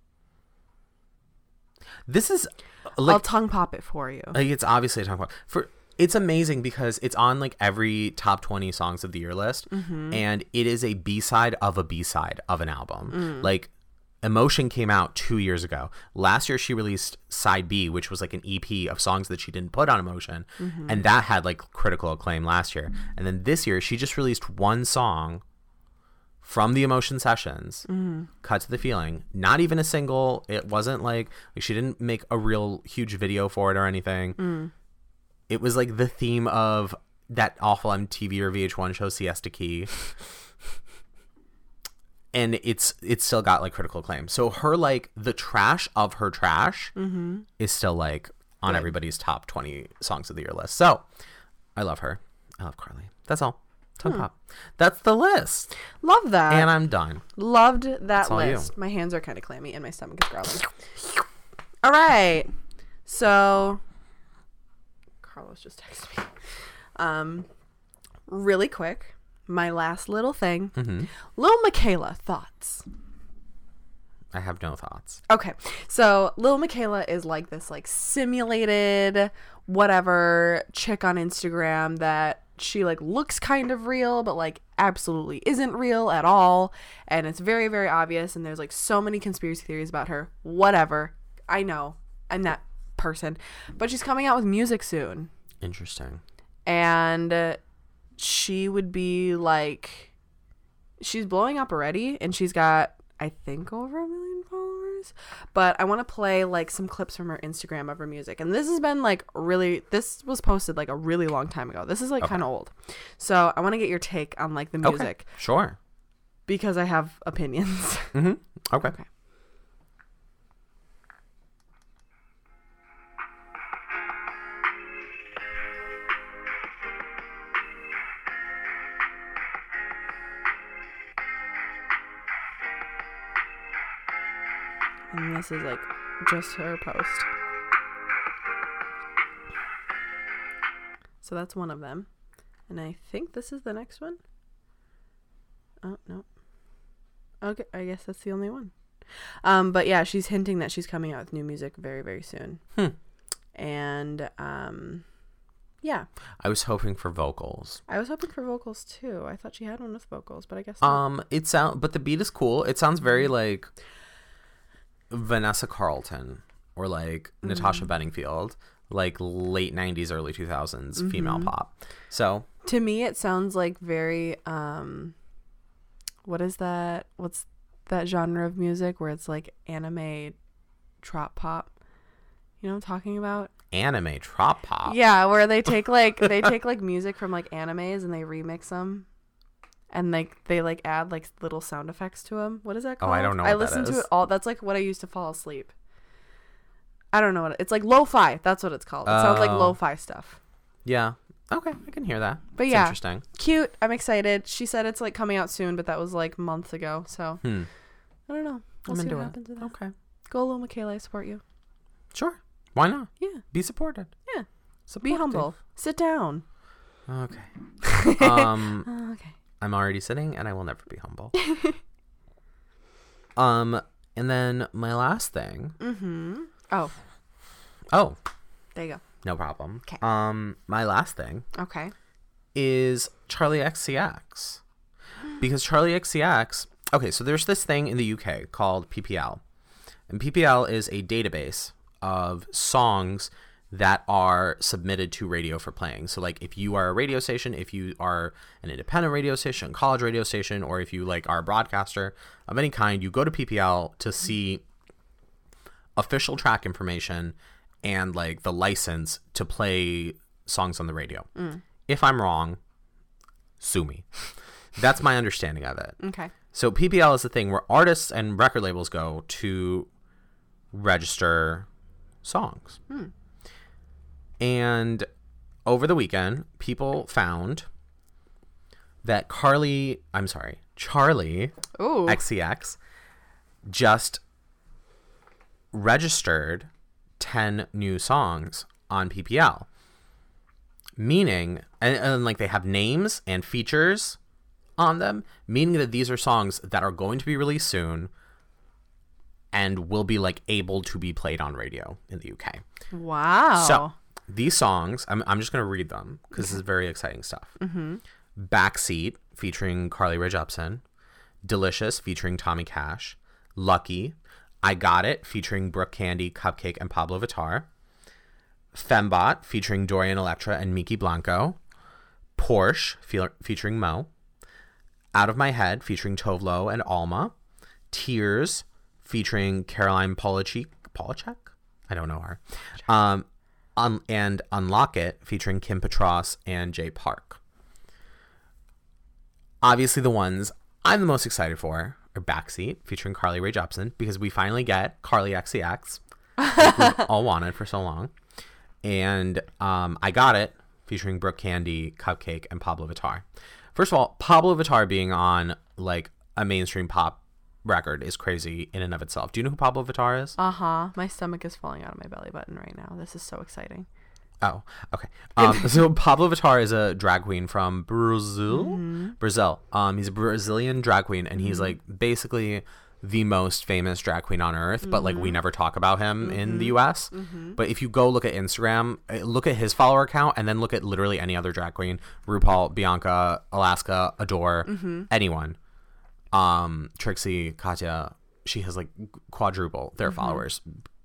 Speaker 2: This is
Speaker 3: I'll tongue pop it for you.
Speaker 2: like it's obviously a talk about for it's amazing because it's on like every top 20 songs of the year list mm-hmm. and it is a b-side of a b-side of an album mm. like emotion came out two years ago. Last year she released side b which was like an ep of songs that she didn't put on emotion mm-hmm. and that had like critical acclaim last year. Mm-hmm. And then this year she just released one song from the emotion sessions mm-hmm. cut to the feeling. Not even a single it wasn't like, like she didn't make a real huge video for it or anything. Mm. It was like the theme of that awful mtv or vh1 show siesta key and it's it's still got like critical acclaim so her like the trash of her trash is still like on everybody's top 20 songs of the year list so i love her i love carly that's all tongue pop that's the list
Speaker 3: Love that.
Speaker 2: and i'm done
Speaker 3: Loved that
Speaker 2: all you.
Speaker 3: list. My hands are kind of clammy and my stomach is growling. All right. So Carlos just texted me. Um really quick, my last little thing.
Speaker 2: Mm-hmm.
Speaker 3: Lil Miquela thoughts.
Speaker 2: i have no thoughts
Speaker 3: Okay. So Lil Miquela is like this like simulated whatever chick on Instagram that she like looks kind of real but like absolutely isn't real at all and it's very very obvious and there's like so many conspiracy theories about her. Whatever. I know. I'm that person. But she's coming out with music soon
Speaker 2: interesting
Speaker 3: and uh, she would be like she's blowing up already and she's got i think over a million followers. But i want to play like some clips from her instagram of her music. And this has been like really this was posted like a really long time ago. This is like kind of old. So i want to get your take on like the
Speaker 2: okay.
Speaker 3: music.
Speaker 2: Sure.
Speaker 3: Because i have opinions.
Speaker 2: Mm-hmm. Okay.
Speaker 3: Okay. And this is like just her post. So that's one of them. And i think this is the next one? Oh no. Okay i guess that's the only one. Um but yeah she's hinting that she's coming out with new music very very soon.
Speaker 2: Hmm.
Speaker 3: and um yeah.
Speaker 2: I was hoping for vocals.
Speaker 3: I was hoping for vocals too. I thought she had one with vocals but i guess not.
Speaker 2: Um, it sound, but the beat is cool. It sounds very like Vanessa Carlton or like Natasha Bedingfield, like late '90s, early 2000s female pop. So
Speaker 3: to me it sounds like very um what is that what's that genre of music where it's like anime trap pop? You know what i'm talking about?
Speaker 2: Anime trop pop.
Speaker 3: yeah where they take like they take like music from like animes and they remix them and like they like add like little sound effects to them what is that called?
Speaker 2: Oh, I don't know
Speaker 3: i listen to it all that's like what i used to fall asleep I don't know what it, it's like lo-fi. That's what it's called. It sounds like
Speaker 2: Oh.
Speaker 3: lo-fi stuff.
Speaker 2: Yeah. Okay, I can hear that.
Speaker 3: But
Speaker 2: It's
Speaker 3: yeah.
Speaker 2: interesting.
Speaker 3: Cute. I'm excited. She said it's like coming out soon, but that was like months ago. So
Speaker 2: Hmm.
Speaker 3: I don't know. We'll
Speaker 2: I'm
Speaker 3: see
Speaker 2: into
Speaker 3: what
Speaker 2: it.
Speaker 3: happens with that.
Speaker 2: Okay.
Speaker 3: Go, little Miquela. I support you.
Speaker 2: Sure. Why not?
Speaker 3: Yeah.
Speaker 2: Be supported.
Speaker 3: Yeah. So Be
Speaker 2: Supportive.
Speaker 3: humble. Sit down.
Speaker 2: Okay. um,
Speaker 3: Oh, okay.
Speaker 2: I'm already sitting, and I will never be humble. um, and then my last thing.
Speaker 3: Mm-hmm. Oh,
Speaker 2: Oh,
Speaker 3: there you go.
Speaker 2: no problem.
Speaker 3: Okay.
Speaker 2: Um, my last thing
Speaker 3: Okay.
Speaker 2: is Charli XCX. Because Charli XCX, okay, so there's this thing in the UK called PPL. And PPL is a database of songs that are submitted to radio for playing. So like if you are a radio station, if you are an independent radio station, college radio station, or if you like are a broadcaster of any kind, you go to PPL to see official track information and like the license to play songs on the radio. Mm. If I'm wrong, sue me. That's my understanding of it.
Speaker 3: Okay.
Speaker 2: So PPL is the thing where artists and record labels go to register songs. Hmm. And over the weekend, people found that Carly, I'm sorry, Charli
Speaker 3: Ooh.
Speaker 2: XCX just registered 10 new songs on PPL. Meaning, and, and like they have names and features on them, meaning that these are songs that are going to be released soon and will be like able to be played on radio in the UK.
Speaker 3: wow.
Speaker 2: So these songs, I'm, I'm just going to read them because this is very exciting stuff. Backseat featuring Carly Rae Jepsen, Delicious featuring Tommy Cash, Lucky, I Got It featuring Brooke Candy, Cupcake, and Pabllo Vittar, Fembot featuring Dorian Electra and Mykki Blanco, Porsche fe- featuring Mo, Out of My Head featuring Tove Lo and Alma, Tears featuring Caroline Polachek, Polachek? I don't know her. Um, un- and Unlock It featuring Kim Petras and Jay Park. Obviously, the ones I'm the most excited for are Backseat featuring Carly Rae Jepsen because we finally get Carly XCX, like we've all wanted for so long, and um, I Got It featuring Brooke Candy, Cupcake, and Pabllo Vittar. First of all, Pabllo Vittar being on like a mainstream pop record is crazy in and of itself. Do you know who Pabllo Vittar is?
Speaker 3: Uh huh. My stomach is falling out of my belly button right now. This is so exciting.
Speaker 2: Oh, okay. Um, so Pabllo Vittar is a drag queen from Brazil. Brazil. Um, he's a Brazilian drag queen, and he's like basically the most famous drag queen on earth. But like we never talk about him in the U.S. But if you go look at Instagram, uh, look at his follower account, and then look at literally any other drag queen: RuPaul, Bianca, Alaska, Adore, anyone. Um, Trixie, Katya. She has like quadruple their followers,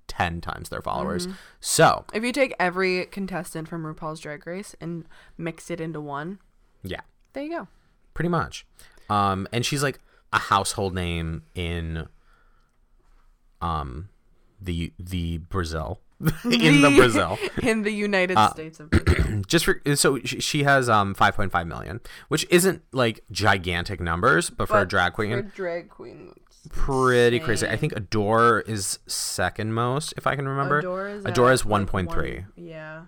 Speaker 2: ten times their followers. So
Speaker 3: If you take every contestant from RuPaul's Drag Race and mix it into one,
Speaker 2: yeah.
Speaker 3: there you go.
Speaker 2: pretty much. Um, and she's like a household name in um the the Brazil in the Brazil.
Speaker 3: in the United
Speaker 2: Uh,
Speaker 3: States of Brazil.
Speaker 2: Just for so she, has um 5.5 million, which isn't like gigantic numbers, but, for a drag queen,
Speaker 3: For drag queen.
Speaker 2: pretty crazy. I
Speaker 3: insane.
Speaker 2: think Adore is second most, if I can remember.
Speaker 3: Adore is,
Speaker 2: Adore is
Speaker 3: like,
Speaker 2: 1.3.
Speaker 3: one- Yeah.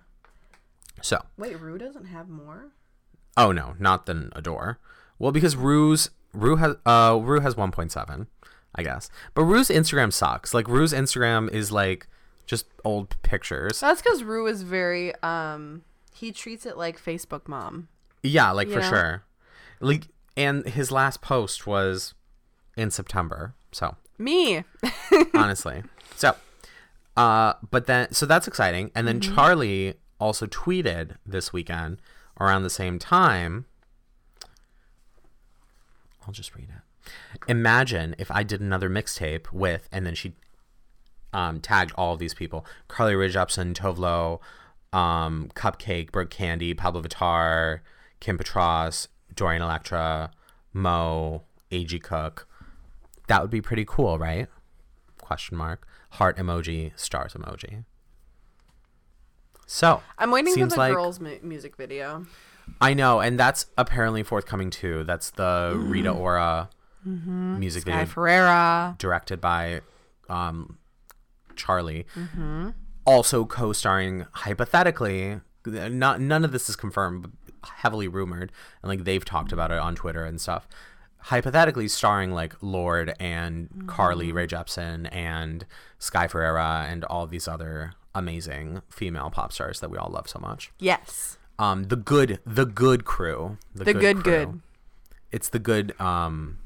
Speaker 2: So
Speaker 3: Wait, Rue doesn't have more?
Speaker 2: Oh no, not than Adore. Well, because Rue's Rue has uh Rue has 1.7, I guess. But Rue's Instagram sucks. Like Rue's Instagram is like just old pictures.
Speaker 3: That's because Rue is very, um, he treats it like Facebook mom.
Speaker 2: Yeah, like for
Speaker 3: Yeah.
Speaker 2: sure. Like and his last post was in September. So,
Speaker 3: Me.
Speaker 2: honestly. So, uh but then so that's exciting. And then Charli also tweeted this weekend around the same time. I'll just read it. Imagine if I did another mixtape with, and then she um, tagged all of these people: Carly Rae Jepsen, Tove Lo, um, Cupcake, Brooke Candy, Pabllo Vittar, Kim Petras, Dorian Electra, Mo, A.G. Cook. That would be pretty cool, right? Question mark. Heart emoji, stars emoji. So
Speaker 3: I'm waiting for the
Speaker 2: like
Speaker 3: girls' mu- music video.
Speaker 2: I know, and that's apparently forthcoming too. That's the Rita Ora music video.
Speaker 3: Guy
Speaker 2: video
Speaker 3: Ferreira.
Speaker 2: directed by um, Charli. also co-starring hypothetically. Not none of this is confirmed, but heavily rumored, and like they've talked about it on Twitter and stuff. Hypothetically, starring like Lorde and Carly Rae Jepsen and Sky Ferreira and all these other amazing female pop stars that we all love so much.
Speaker 3: Yes.
Speaker 2: Um, the good, the good crew,
Speaker 3: The good, good.
Speaker 2: It's the good. Um,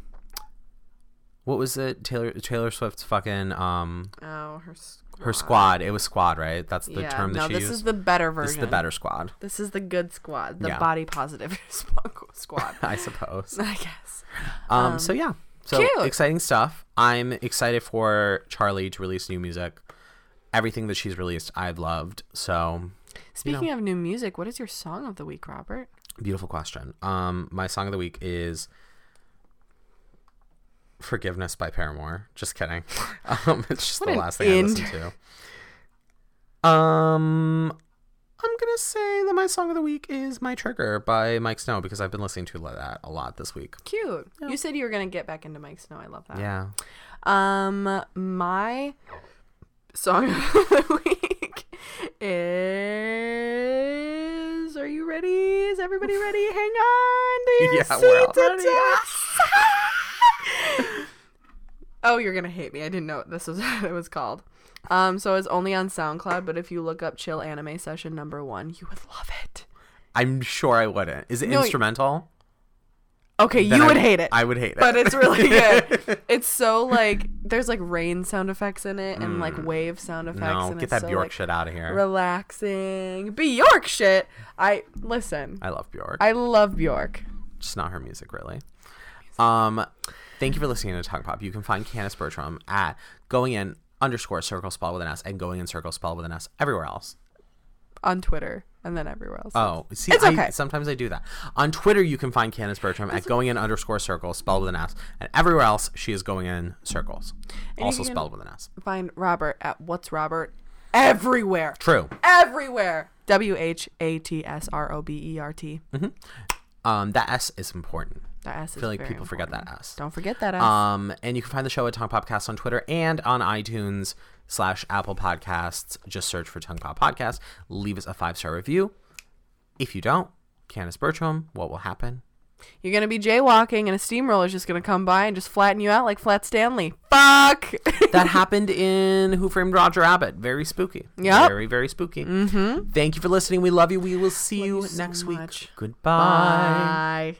Speaker 2: what was it? Taylor Taylor Swift's fucking um
Speaker 3: Oh, her squad.
Speaker 2: her squad. It was squad, right? That's the
Speaker 3: yeah.
Speaker 2: term that she used.
Speaker 3: no,
Speaker 2: she
Speaker 3: this
Speaker 2: used.
Speaker 3: is the better version.
Speaker 2: this is the better squad,
Speaker 3: This is the good squad. The
Speaker 2: Yeah.
Speaker 3: body positive squad.
Speaker 2: I suppose.
Speaker 3: I guess.
Speaker 2: Um, so yeah, so
Speaker 3: cute.
Speaker 2: exciting stuff. I'm excited for Charli to release new music. Everything that she's released, I've loved. So
Speaker 3: Speaking of new music, what is your song of the week, Robert?
Speaker 2: beautiful question. Um, my song of the week is "Forgiveness" by Paramore. Just kidding. Um, it's just
Speaker 3: What
Speaker 2: the last thing I listened to. Um, I'm gonna say that my song of the week is "My Trigger" by Miike Snow because I've been listening to that a lot this week.
Speaker 3: Cute. You said you were gonna get back into Miike Snow. I love that.
Speaker 2: Yeah.
Speaker 3: Um, my song of the week is. Are you ready? Is everybody ready? Hang on.
Speaker 2: Yeah, we're all ready.
Speaker 3: Oh, you're gonna hate me. I didn't know this was what it was called. Um, so it's only on SoundCloud, but if you look up "Chill Anime Session Number One," you would love it.
Speaker 2: I'm sure I wouldn't. Is it
Speaker 3: No, y-
Speaker 2: instrumental?
Speaker 3: Okay,
Speaker 2: Then
Speaker 3: you
Speaker 2: I-
Speaker 3: would hate it.
Speaker 2: I would hate it.
Speaker 3: but it's really good. it's so like there's like rain sound effects in it and like wave sound effects.
Speaker 2: Mm. no,
Speaker 3: and
Speaker 2: get
Speaker 3: it's
Speaker 2: that
Speaker 3: so,
Speaker 2: Bjork
Speaker 3: like,
Speaker 2: shit out of here.
Speaker 3: Relaxing. Bjork shit. I listen.
Speaker 2: I love Bjork.
Speaker 3: I love Bjork.
Speaker 2: just not her music really. Um, thank you for listening to Tongue Pop. You can find Candace Bertram at going in underscore circle spell with an S and going in circle spell with an S everywhere else.
Speaker 3: on Twitter and then everywhere else.
Speaker 2: Oh, see,
Speaker 3: It's
Speaker 2: I,
Speaker 3: okay.
Speaker 2: sometimes I do that. On Twitter, you can find Candace Bertram at going in underscore circle spelled with an S, and everywhere else she is going in circles,
Speaker 3: you
Speaker 2: also spelled with an S.
Speaker 3: Find Robert at What's Robert everywhere.
Speaker 2: True.
Speaker 3: Everywhere. W H A T S R O B E R T.
Speaker 2: Um, that S is important.
Speaker 3: That S is
Speaker 2: I feel like people forget that ass.
Speaker 3: Don't forget that ass.
Speaker 2: Um, and you can find the show at Tongue Popcast on Twitter and on iTunes slash Apple Podcasts. Just search for Tongue Pop Podcast. Leave us a five star review. If you don't, Candace Bertram, what will happen?
Speaker 3: You're gonna be jaywalking and a steamroller is just gonna come by and just flatten you out like Flat Stanley. Fuck.
Speaker 2: That happened in Who Framed Roger Rabbit. Very spooky.
Speaker 3: Yep.
Speaker 2: Very, very spooky. Mm-hmm. Thank you for listening. We love you. We will see you,
Speaker 3: you so
Speaker 2: next week. Goodbye.
Speaker 3: Bye.